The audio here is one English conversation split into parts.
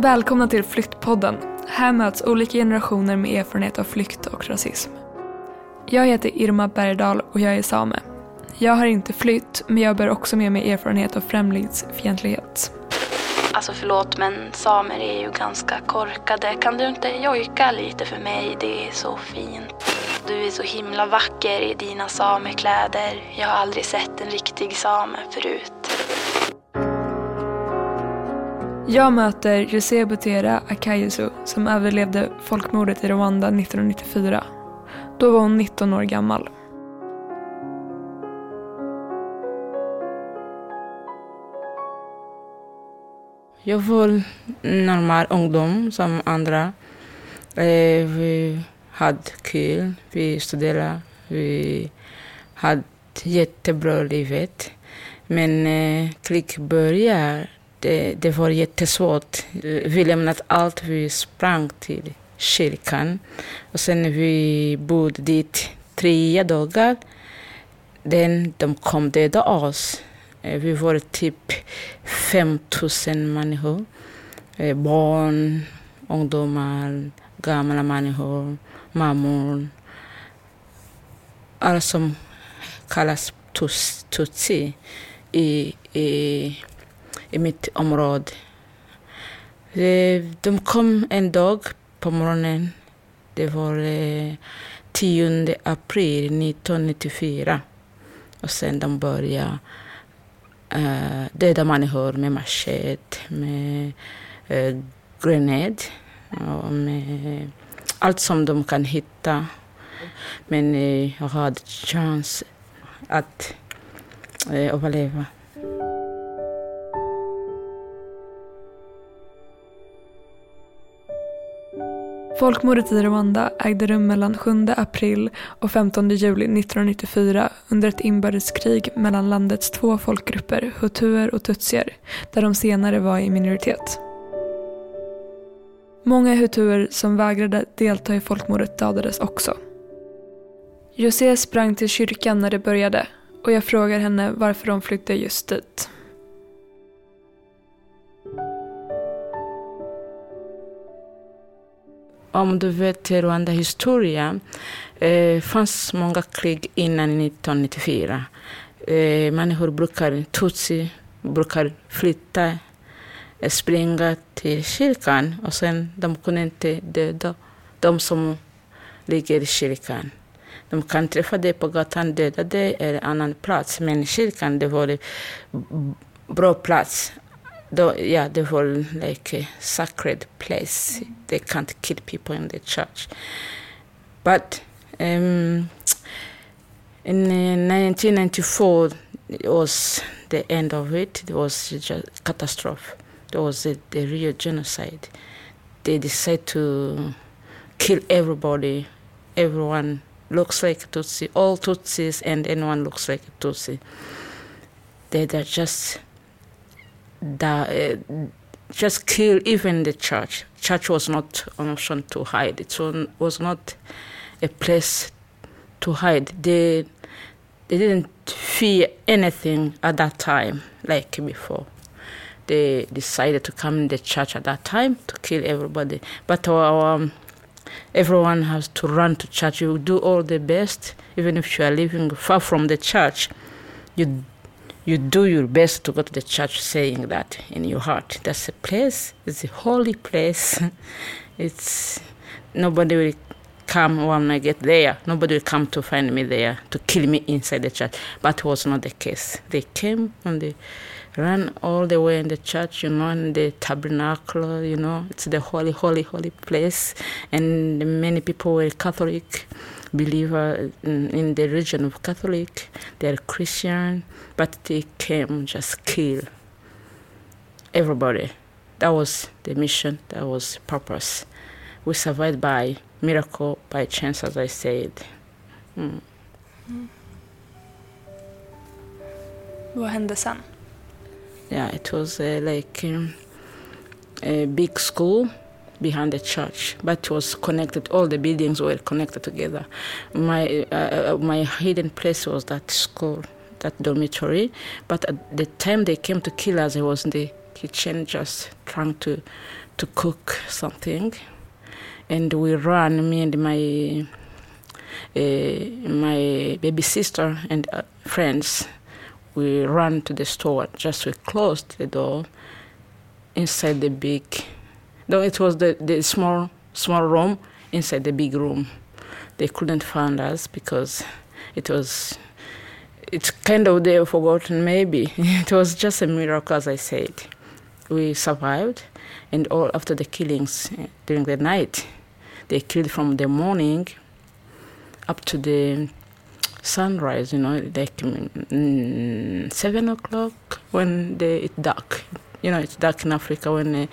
Välkomna till Flyktpodden. Här möts olika generationer med erfarenhet av flykt och rasism. Jag heter Irma Bergdahl och jag är same. Jag har inte flytt, men jag bär också med mig erfarenhet av främlingsfientlighet. Alltså förlåt, men samer är ju ganska korkade. Kan du inte jojka lite för mig? Det är så fint. Du är så himla vacker i dina samekläder. Jag har aldrig sett en riktig same förut. Jag möter José Butera Akayesu som överlevde folkmordet i Rwanda 1994. Då var hon 19 år gammal. Jag var normal ungdom som andra. Eh, vi hade kul, vi studerade, vi hade jättebra livet. Men eh, krig började, det, det var jättesvårt. Vi lämnade allt, vi sprang till kyrkan. Och sen vi bodde dit tre dagar. Den, de kom döda oss. Eh, vi var typ 5000 människor. Eh, barn, ungdomar, gamla människor, mammor. Alla som kallas tutsi i, i, i mitt område. De kom en dag på morgonen. Det var eh, 10 april 1994. Och sen de började uh, döda människor med machete, med uh, grenad och med allt som de kan hitta. Men uh, jag hade chans att uh, överleva. Folkmordet i Rwanda ägde rum mellan 7 april och 15 juli 1994 under ett inbördeskrig mellan landets två folkgrupper, hutuer och tutsier, där de senare var i minoritet. Många hutuer som vägrade delta i folkmordet dödades också. José sprang till kyrkan när det började och jag frågar henne varför de flydde just dit. Om du vet Rwanda historia, eh, fanns många krig innan 1994. Eh, människor brukar, tutsi, brukar flytta, eh, springa till kyrkan och sen de kunde inte döda de som ligger i kyrkan. De kan träffa dig på gatan, döda dig eller annan plats, men kyrkan det var en bra plats though yeah they were like a sacred place. They can't kill people in the church. But um, in uh, 1994 it was the end of it. It was just catastrophe. There was a, a real genocide. They decided to kill everybody. Everyone looks like tutsi. All tutsis and anyone looks like a tutsi. They, they're just that uh, just kill even the church. Church was not an option to hide. It was not a place to hide. They they didn't fear anything at that time like before. They decided to come in the church at that time to kill everybody. But our, um, everyone has to run to church. You do all the best, even if you are living far from the church. You you do your best to go to the church saying that in your heart. That's a place, it's a holy place. it's nobody will come when I get there. Nobody will come to find me there to kill me inside the church. But it was not the case. They came and they ran all the way in the church, you know, in the tabernacle, you know, it's the holy, holy, holy place. And many people were Catholic believer in, the region of Catholic, they're Christian, but they came just kill everybody. That was the mission, that was purpose. We survived by miracle, by chance, as I said. Mm. Mm. Vad hände sen? Yeah, it was uh, like um, a big school behind the church, but it was connected. All the buildings were connected together. My uh, uh, my hidden place was that school, that dormitory. But at the time they came to kill us, I was in the kitchen just trying to to cook something, and we ran me and my uh, my baby sister and uh, friends. We ran to the store. Just we closed the door. Inside the big, no, it was the the small small room inside the big room. They couldn't find us because it was it's kind of they forgotten maybe. It was just a miracle as i said. We survived and all after the killings uh, during the night they killed from the morning up to the sunrise you know like mm, seven o'clock when the, it dark. You know it's dark in africa when uh,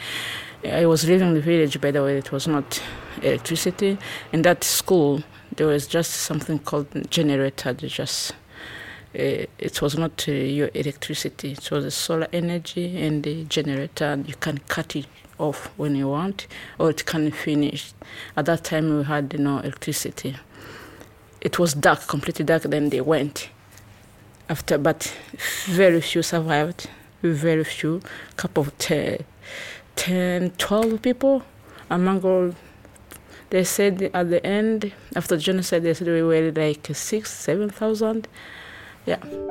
i was leaving the village by the way it was not electricity. In that school there was just something called generator they just it was not uh, your electricity. It was solar energy and the generator. You can cut it off when you want or it can finish. At that time we had no electricity. It was dark completely dark then they went. After but very few survived. Very few. Couple of t- 10 12 people among all. They said at the end after genocide they said we were like six seven thousand yeah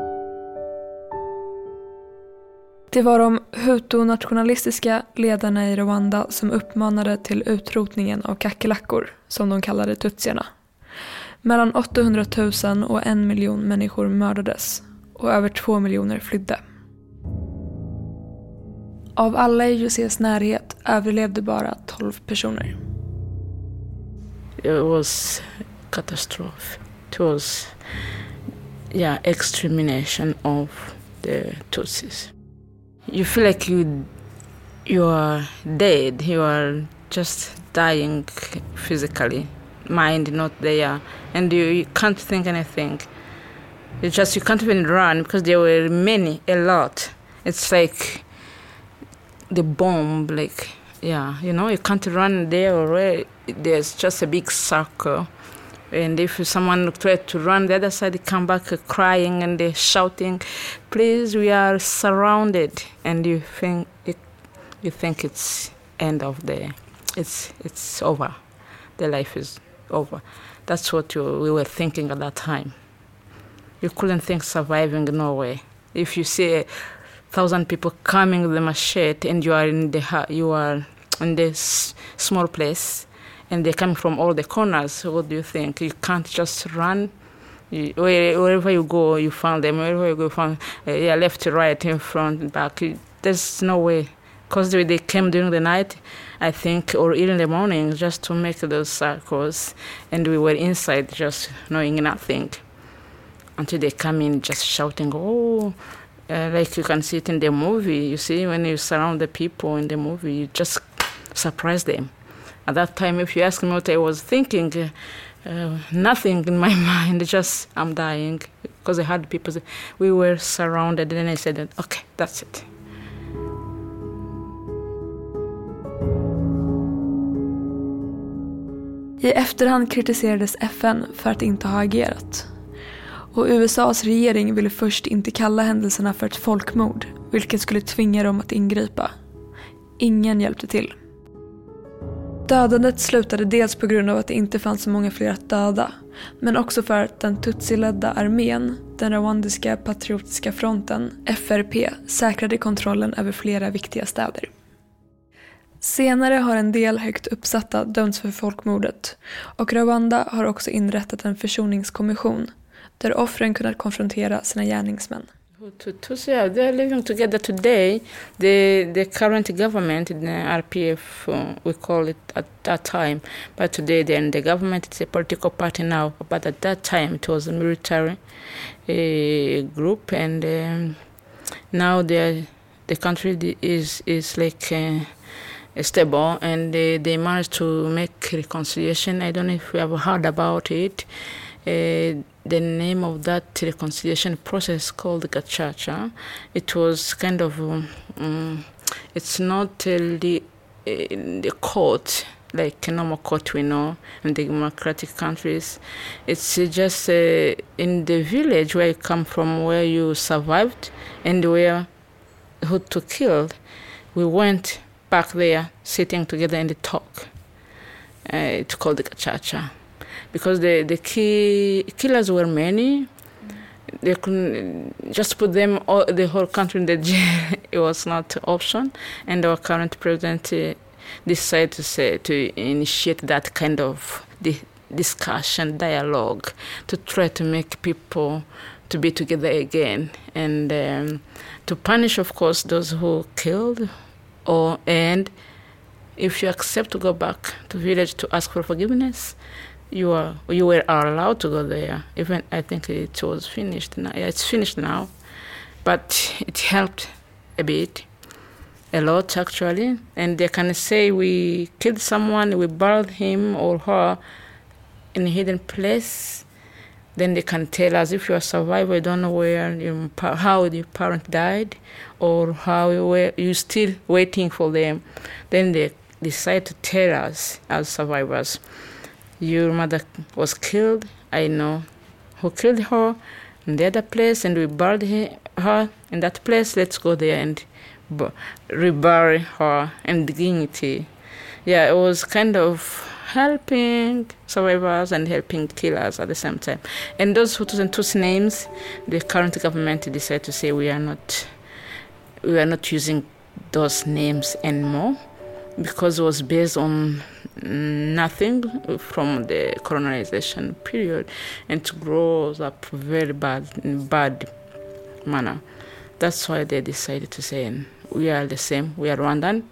Det var de hutu-nationalistiska ledarna i Rwanda som uppmanade till utrotningen av kackerlackor, som de kallade tutsierna. Mellan 800 000 och en miljon människor mördades och över två miljoner flydde. Av alla i Josés närhet överlevde bara 12 personer. it was catastrophe it was yeah extermination of the tutsis. You feel like you you are dead you are just dying physically mind not there and you, you can't think anything. You just you can't even run because there were many a lot. It's like the bomb like yeah you know you can't run there or where. There's just a big circle and if someone tried to run the other side they come back crying and they're shouting please we are surrounded. And you think it, you think it's end of the it's it's over. The life is over. That's what you, we were thinking at that time. You couldn't think surviving no way. If you see a thousand people coming with a machete and you are in the you are in this small place and they're coming from all the corners. What do you think? You can't just run. You, where, wherever you go you find them. Wherever you go you find uh, yeah left right in front back. You, there's no way. Because they, they came during the night i think or in the morning just to make those circles. And we were inside just knowing nothing. Until they come in just shouting oh uh, like you can see it in the movie. You see when you surround the people in the movie you just surprise them at that time if you ask me what i was thinking uh, nothing in my mind just i'm dying because i had people say, we were surrounded and then i said okay that's it I efterhand kritiserades FN för att inte ha agerat. Och USAs regering ville först inte kalla händelserna för ett folkmord, vilket skulle tvinga dem att ingripa. Ingen hjälpte till. Dödandet slutade dels på grund av att det inte fanns så många fler att döda, men också för att den tutsiledda armén, den rwandiska patriotiska fronten, FRP, säkrade kontrollen över flera viktiga städer. Senare har en del högt uppsatta dömts för folkmordet och Rwanda har också inrättat en försoningskommission där offren kunnat konfrontera sina gärningsmän. Tutsi, yeah, they're living together today. The the current government, the RPF, uh, we call it at that time, but today then the government it's a political party now. But at that time it was a military uh, group, and um, now the the country is is like. Uh, stable and they, they managed to make reconciliation. I don't know if you have heard about it. Uh, the name of that reconciliation process called Gacaca. It was kind of, um, um, it's not uh, the, uh, the court like normal court we know in the democratic countries. It's just uh, in the village where you come from, where you survived, and where who to killed. We went back there sitting together and talk. Uh, it's called the gacaca. Because the, the key killers were many. They couldn't just put them all, the whole country in the jail. it was not option. And our current president uh, decided to say to initiate that kind of the discussion, dialogue, to try to make people to be together again and um, to punish, of course, those who killed, or and if you accept to go back to village to ask for forgiveness, you are you were allowed to go there. Even I think it was finished now. It's finished now, but it helped a bit, a lot actually. And they can say we killed someone, we buried him or her in a hidden place. Then they can tell us if you are a survivor, you don't know where your, how your parent died, or how you were you still waiting for them. Then they decide to tell us as survivors, your mother was killed. I know who killed her in the other place, and we buried her in that place. Let's go there and rebury her in dignity. Yeah, it was kind of helping survivors and helping killers at the same time. And those Hutus and Tutsi names, the current government decided to say we are not we are not using those names anymore because it was based on nothing from the colonization period and it grows up very bad in bad manner. That's why they decided to say we are the same, we are Rwandan.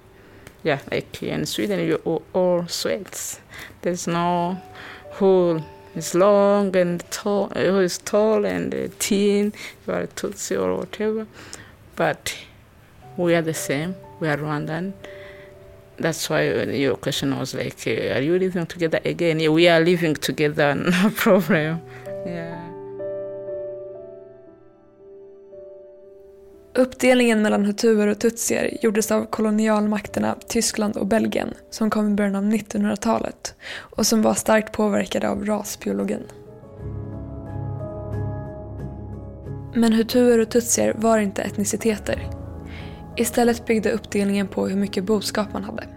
Yeah, like in Sweden, you are all Swedes. There's no who is long and tall, who is tall and uh, thin, you are Tutsi or whatever. But we are the same, we are Rwandan that's why your question was like, uh, are you living together again? Yeah, we are living together, no problem. Yeah. Uppdelningen mellan hutuer och tutsier gjordes av kolonialmakterna Tyskland och Belgien som kom i början av 1900-talet och som var starkt påverkade av rasbiologin. Men hutuer och tutsier var inte etniciteter. Istället byggde uppdelningen på hur mycket boskap man hade.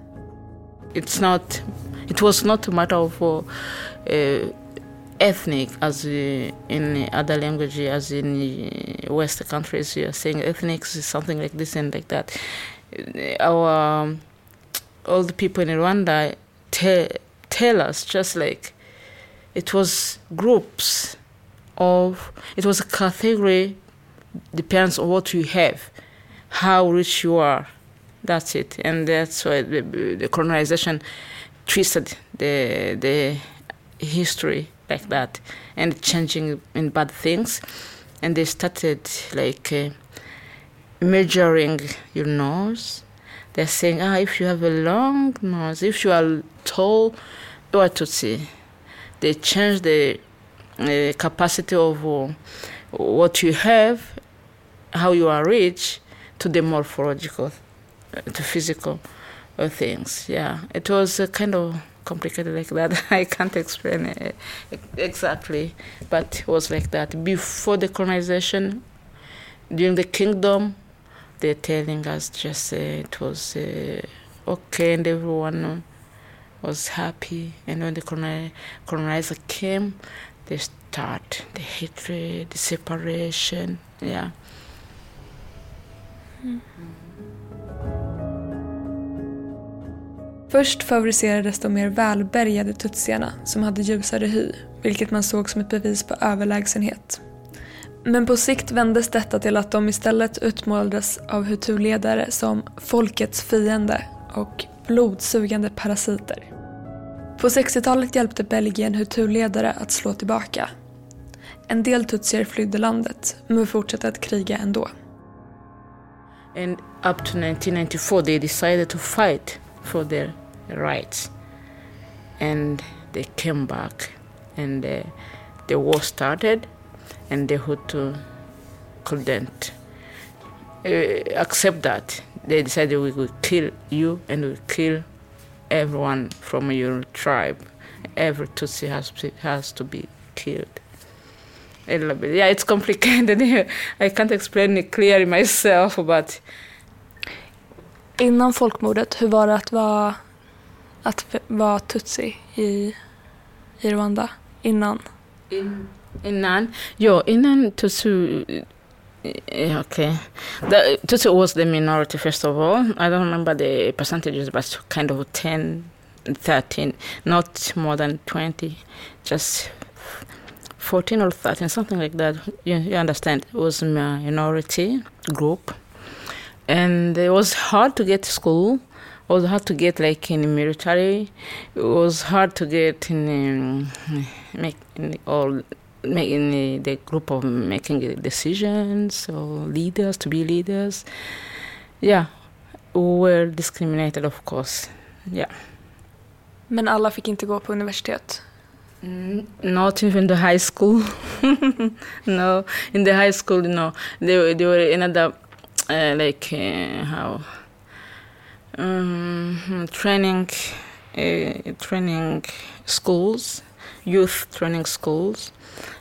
It's not, it was not a matter of uh, ethnic as in other languages, as in Western countries. You are saying ethnic is something like this and like that. Our um, old people in Rwanda tell us just like it was groups of, it was a category, depends on what you have how rich you are. That's it, and that's why the, the colonization twisted the the history like that and changing in bad things, and they started like uh, measuring your nose. They're saying, ah, if you have a long nose, if you are tall, you are Tutsi. They change the uh, capacity of uh, what you have, how you are rich, to the morphological, uh, to physical uh, things. Yeah, it was uh, kind of complicated like that. I can't explain it exactly, but it was like that. Before the colonization, during the kingdom, they're telling us just uh, it was uh, okay and everyone was happy. And when the colonizer came, they start the hatred, the separation. Yeah. Mm. Först favoriserades de mer välbärgade tutsierna som hade ljusare hy, vilket man såg som ett bevis på överlägsenhet. Men på sikt vändes detta till att de istället utmålades av hutu-ledare som folkets fiende och blodsugande parasiter. På 60-talet hjälpte Belgien hutu-ledare att slå tillbaka. En del tutsier flydde landet, men fortsatte att kriga ändå. And up to 1994, they decided to fight for their rights. And they came back, and uh, the war started, and the Hutu couldn't uh, accept that. They decided we would kill you and we will kill everyone from your tribe. Every Tutsi has, has to be killed a little bit. Yeah, it's complicated. I can't explain it clearly myself, but Innan folkmordet, hur var det att vara, att vara tutsi i, i Rwanda? Innan? In, innan, ja, innan Tutsi, eh, eh, okay. The, Tutsi was the minority first of all. I don't remember the percentages, but kind of 10, 13, not more than 20, just 14 or 13, something like that. You, you understand? It was a minority group. And it was hard to get to school. It was hard to get like in the military. It was hard to get in, um, make in, making the, the group of making decisions or leaders to be leaders. Yeah, we were discriminated of course. Yeah. Men alla fick inte gå på universitet? Mm, Not even the high school. no, in the high school, no, they they were another uh, like uh, how um, training uh, training schools, youth training schools,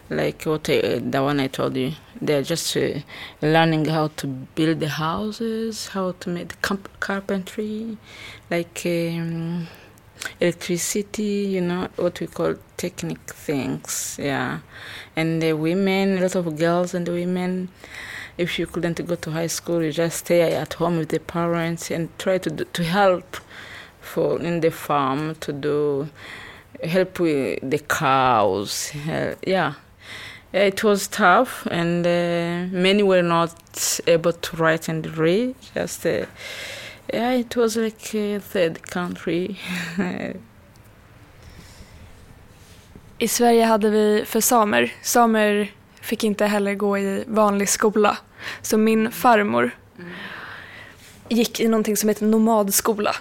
like what I, the one I told you. They're just uh, learning how to build the houses, how to make the carpentry, like. Um, electricity, you know, what we call technic things, yeah. And the women, a lot of girls and women, if you couldn't go to high school, you just stay at home with the parents and try to do, to help for in the farm to do help with the cows, uh, yeah. It was tough, and uh, many were not able to write and read. Just uh, yeah, it was like a third country. I Sverige hade vi för samer, samer fick inte heller gå i vanlig skola. Så min farmor gick i någonting som heter nomadskola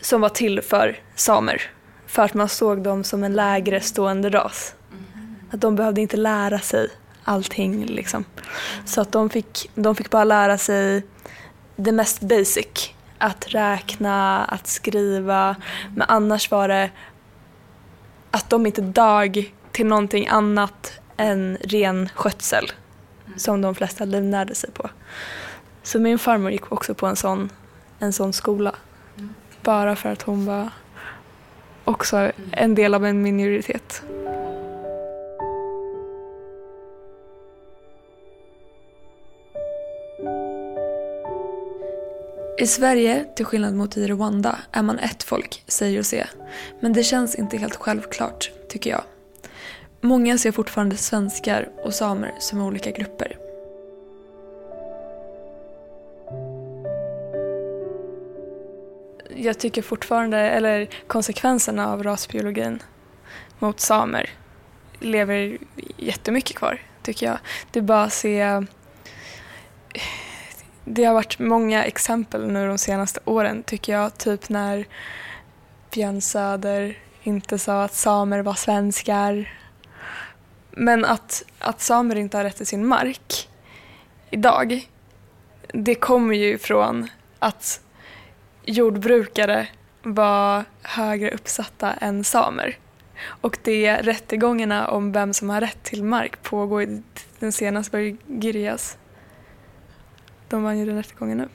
som var till för samer. För att man såg dem som en lägre stående ras. Att de behövde inte lära sig allting liksom. Så att de fick, de fick bara lära sig det mest basic. Att räkna, att skriva. Men annars var det att de inte dag till någonting annat än ren skötsel. Som de flesta livnärde sig på. Så min farmor gick också på en sån, en sån skola. Bara för att hon var också en del av en minoritet. I Sverige, till skillnad mot i Rwanda, är man ett folk, säger José. Men det känns inte helt självklart, tycker jag. Många ser fortfarande svenskar och samer som olika grupper. Jag tycker fortfarande, eller konsekvenserna av rasbiologin mot samer lever jättemycket kvar, tycker jag. Det är bara att se det har varit många exempel nu de senaste åren tycker jag. Typ när Björn Söder inte sa att samer var svenskar. Men att, att samer inte har rätt till sin mark idag, det kommer ju från att jordbrukare var högre uppsatta än samer. Och det rättegångarna om vem som har rätt till mark pågår, den senaste var ju Girjas de vann ju den rättegången nu.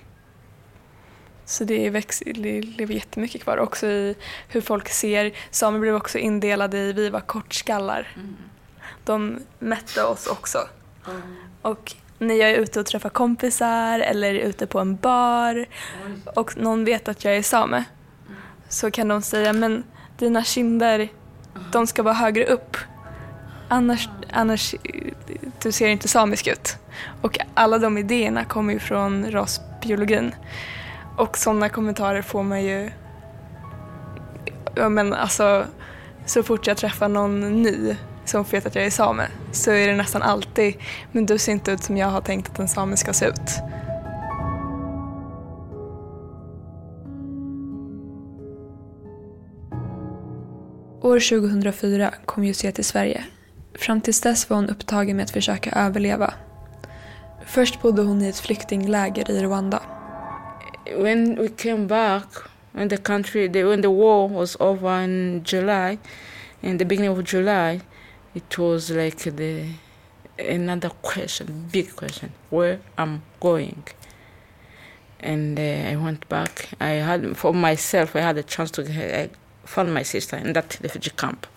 Så det, väx, det lever jättemycket kvar. Också i hur folk ser. Samer blev också indelade i vi var kortskallar. Mm. De mätte oss också. Mm. Och när jag är ute och träffar kompisar eller ute på en bar och någon vet att jag är same mm. så kan de säga men dina kinder de ska vara högre upp. Annars, annars du ser inte samisk ut. Och alla de idéerna kommer ju från rasbiologin. Och sådana kommentarer får man ju... Ja men alltså, så fort jag träffar någon ny som vet att jag är same så är det nästan alltid “men du ser inte ut som jag har tänkt att en same ska se ut”. År 2004 kom Jussi till Sverige. Fram tills dess var hon upptagen med att försöka överleva Först bodde hon i ett flyktingläger i Rwanda. When we came back in the country, the, when the war was over in July, in the beginning of July, it was like the another question, big question, where I'm going. and uh, I went back. I had for myself. I had a chance to. I found my sister in that refugee camp,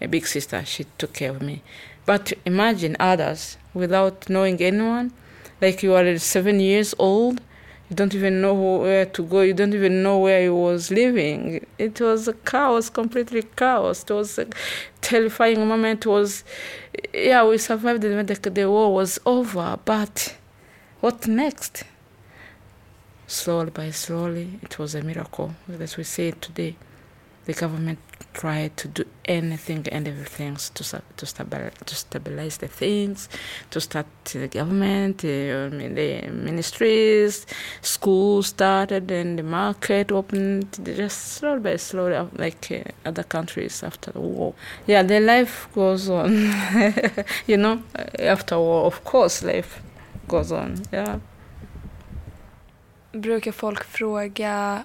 a big sister. She took care of me. But imagine others without knowing anyone, like you are seven years old. You don't even know where to go. You don't even know where you was living. It was a chaos, completely chaos. It was a terrifying moment. It was, yeah, we survived the, the war was over. But what next? slowly by slowly, it was a miracle. As we say today, the government tried to do anything and everything to to stabilize, to stabilize the things, to start the government, uh, the ministries, schools started, and the market opened. Just slowly by slowly, uh, like uh, other countries after the war. Yeah, the life goes on. you know, after war, of course, life goes on. Yeah. Brukar folk fråga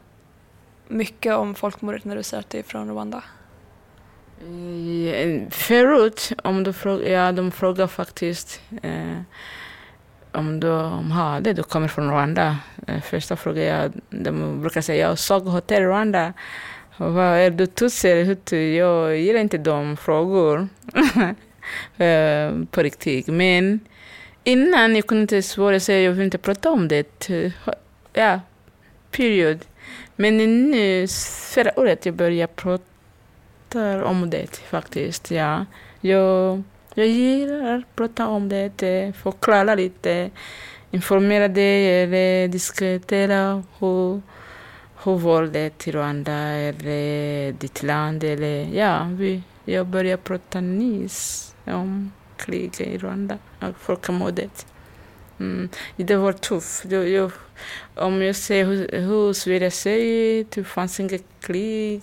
mycket om folkmordet när du säger att är från Rwanda? Eh, förut, om du frågar, ja, de frågar faktiskt eh, om du hade, du kommer från Rwanda. Eh, första frågan, jag, de brukar säga jag såg hotell Rwanda. Vad är du tutsi hutu? Jag gillar inte de frågor eh, på riktigt. Men innan jag kunde inte svara, så jag vill inte prata om det ja, period. Men nu, förra året jag började prata pratar om det faktiskt. Ja. Jag, jag gillar att prata om det, förklara lite, informera dig eller diskutera hur, hur våldet i Rwanda eller ditt land eller ja, vi, jag började prata nyss om kriget i Rwanda, och folkmordet. Mm. Det var tufft. Jag, jag, om jag ser hur, hur Sverige ser ut, det fanns inget krig.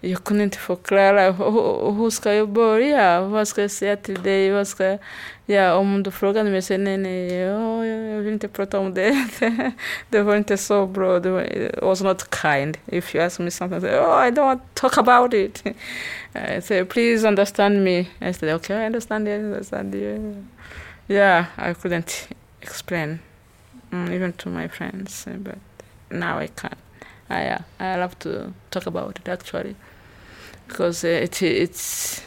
Inte förklara hur, ska jag börja? Vad ska jag säga till dig? Vad ska, ja, om du frågade mig, så nej, nej, ja, jag vill inte prata om det. det var inte så bra. Det was not kind. If you ask me something, say, oh, I don't want to talk about it. I say, please understand me. I said, okay, I understand you, understand you. Yeah, I couldn't explain, mm, even to my friends. But now I can. I uh, I love to talk about it actually, because uh, it it's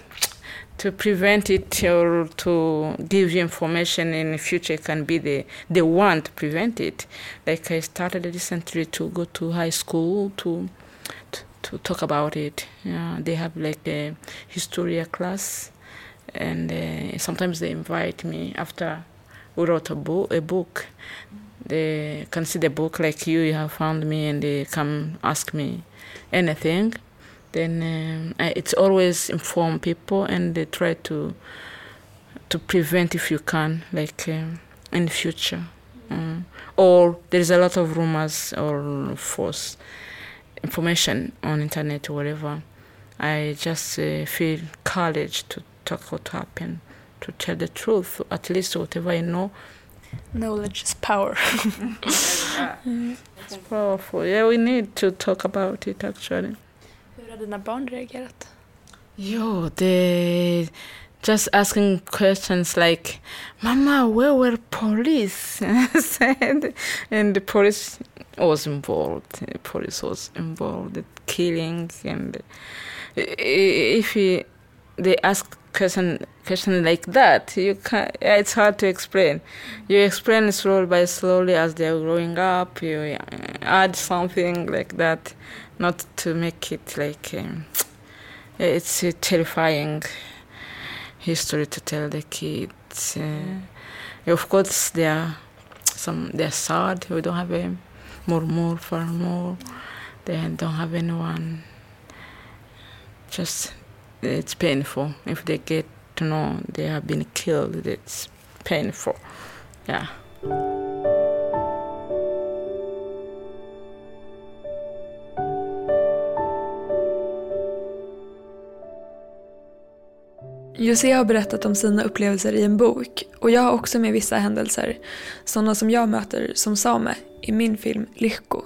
to prevent it or to give you information in the future can be the the one to prevent it. Like I started recently to go to high school to to, to talk about it. Yeah, they have like a history class, and uh, sometimes they invite me after who wrote a, bo- a book. They can see the book like you, you have found me, and they come ask me anything. Then um, I, it's always inform people, and they try to to prevent if you can, like um, in the future. Um, or there's a lot of rumors or false information on internet or whatever. I just uh, feel courage to talk what happened to tell the truth, at least whatever I know. Knowledge is power. It's powerful. Yeah, we need to talk about it actually. Hur har dina barn reagerat? Yo, they just asking questions like, "Mama, where were police?" said, and the police was involved. The police was involved in killing, and if he, they ask question question like that you can it's hard to explain. You explain slowly by slowly as they're growing up you add something like that not to make it like um, it's a terrifying history to tell the kids uh, of course they are some they're sad we don't have a more more for more they don't have anyone just Eh, it's painful. If they get to know they have been killed it's painful. Yeah. José har berättat om sina upplevelser i en bok och jag har också med vissa händelser, sådana som jag möter som same i min film Lihko.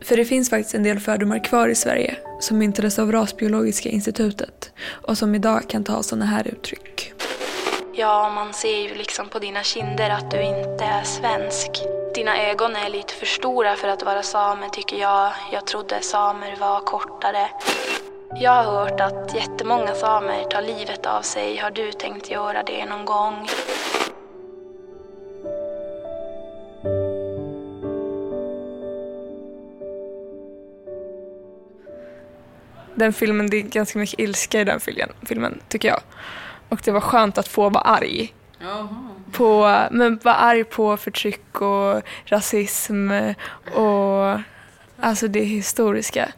För det finns faktiskt en del fördomar kvar i Sverige som myntades av Rasbiologiska institutet och som idag kan ta sådana här uttryck. Ja, man ser ju liksom på dina kinder att du inte är svensk. Dina ögon är lite för stora för att vara same tycker jag. Jag trodde samer var kortare. Jag har hört att jättemånga samer tar livet av sig. Har du tänkt göra det någon gång? Den filmen, det är ganska mycket ilska i den filmen, filmen tycker jag. Och det var skönt att få vara arg. På, men vara arg på förtryck och rasism och alltså det historiska.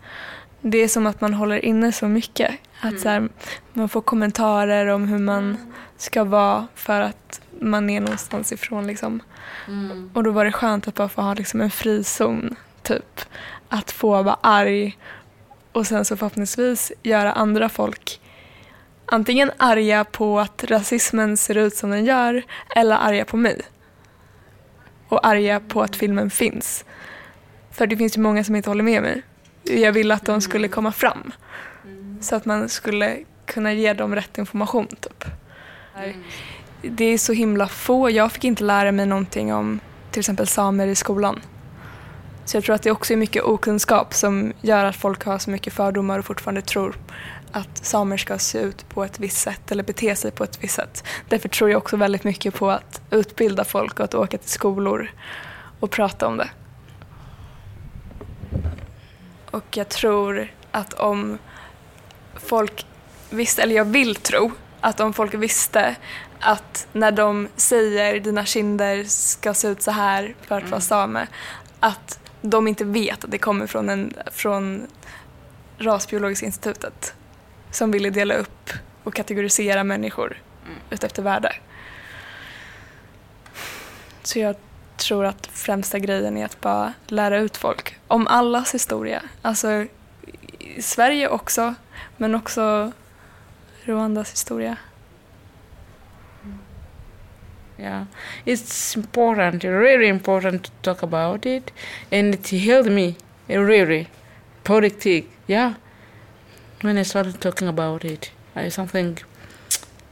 Det är som att man håller inne så mycket. Att så här, man får kommentarer om hur man ska vara för att man är någonstans ifrån. Liksom. Och då var det skönt att bara få ha liksom, en frizon. Typ. Att få vara arg och sen så förhoppningsvis göra andra folk antingen arga på att rasismen ser ut som den gör eller arga på mig. Och arga på att filmen finns. För det finns ju många som inte håller med mig. Jag ville att de skulle komma fram. Så att man skulle kunna ge dem rätt information. Typ. Det är så himla få. Jag fick inte lära mig någonting om till exempel samer i skolan. Så jag tror att det också är mycket okunskap som gör att folk har så mycket fördomar och fortfarande tror att samer ska se ut på ett visst sätt eller bete sig på ett visst sätt. Därför tror jag också väldigt mycket på att utbilda folk och att åka till skolor och prata om det. Och jag tror att om folk visste, eller jag vill tro, att om folk visste att när de säger dina kinder ska se ut så här för att vara same, att de inte vet att det kommer från, en, från Rasbiologiska institutet som ville dela upp och kategorisera människor utefter värde. Så jag tror att främsta grejen är att bara lära ut folk om allas historia. Alltså i Sverige också, men också Rwandas historia. Yeah, it's important, really important to talk about it, and it helped me really politic. Yeah, when I started talking about it, I something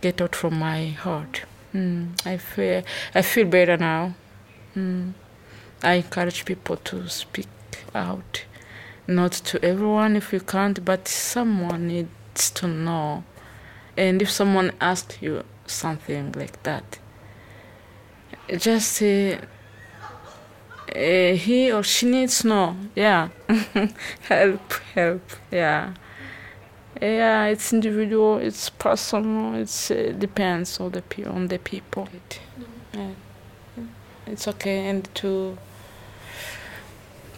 get out from my heart. Mm, I feel I feel better now. Mm. I encourage people to speak out, not to everyone if you can't, but someone needs to know. And if someone asks you something like that, just uh, uh, he or she needs know. Yeah, help, help. Yeah, yeah. It's individual. It's personal. It's uh, depends on the pe- on the people. Yeah. It's okay and to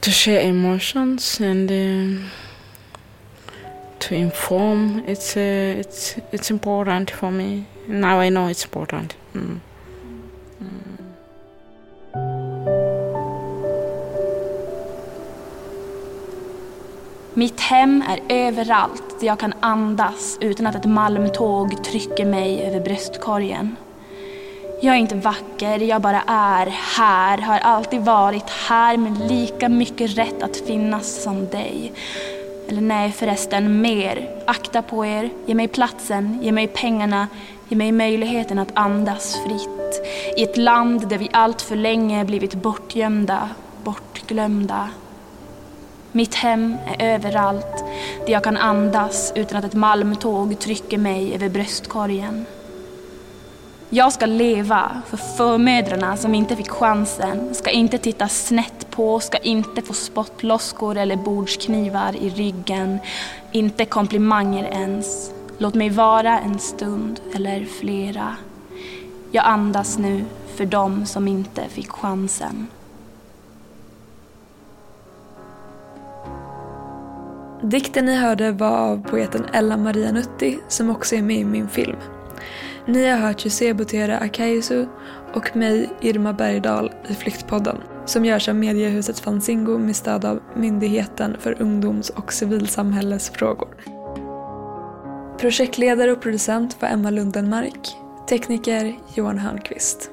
to share emotions and um, to inform. It's uh, it's it's important for me. Now I know it's important. Mm. Mitt hem är överallt där jag kan andas utan att ett malmtåg trycker mig över bröstkorgen. Jag är inte vacker, jag bara är här, har alltid varit här med lika mycket rätt att finnas som dig. Eller nej förresten, mer. Akta på er, ge mig platsen, ge mig pengarna, ge mig möjligheten att andas fritt. I ett land där vi allt för länge blivit bortgömda, bortglömda. Mitt hem är överallt, där jag kan andas utan att ett malmtåg trycker mig över bröstkorgen. Jag ska leva för förmödrarna som inte fick chansen, ska inte titta snett på, ska inte få spottloskor eller bordsknivar i ryggen, inte komplimanger ens. Låt mig vara en stund eller flera. Jag andas nu för dem som inte fick chansen. Dikten ni hörde var av poeten Ella Maria Nutti som också är med i min film. Ni har hört José Butera Akaisu och mig, Irma Bergdahl, i Flyktpodden som görs av mediehuset Fanzingo med stöd av Myndigheten för ungdoms och civilsamhällesfrågor. Projektledare och producent var Emma Lundenmark. Tekniker Johan Hörnqvist.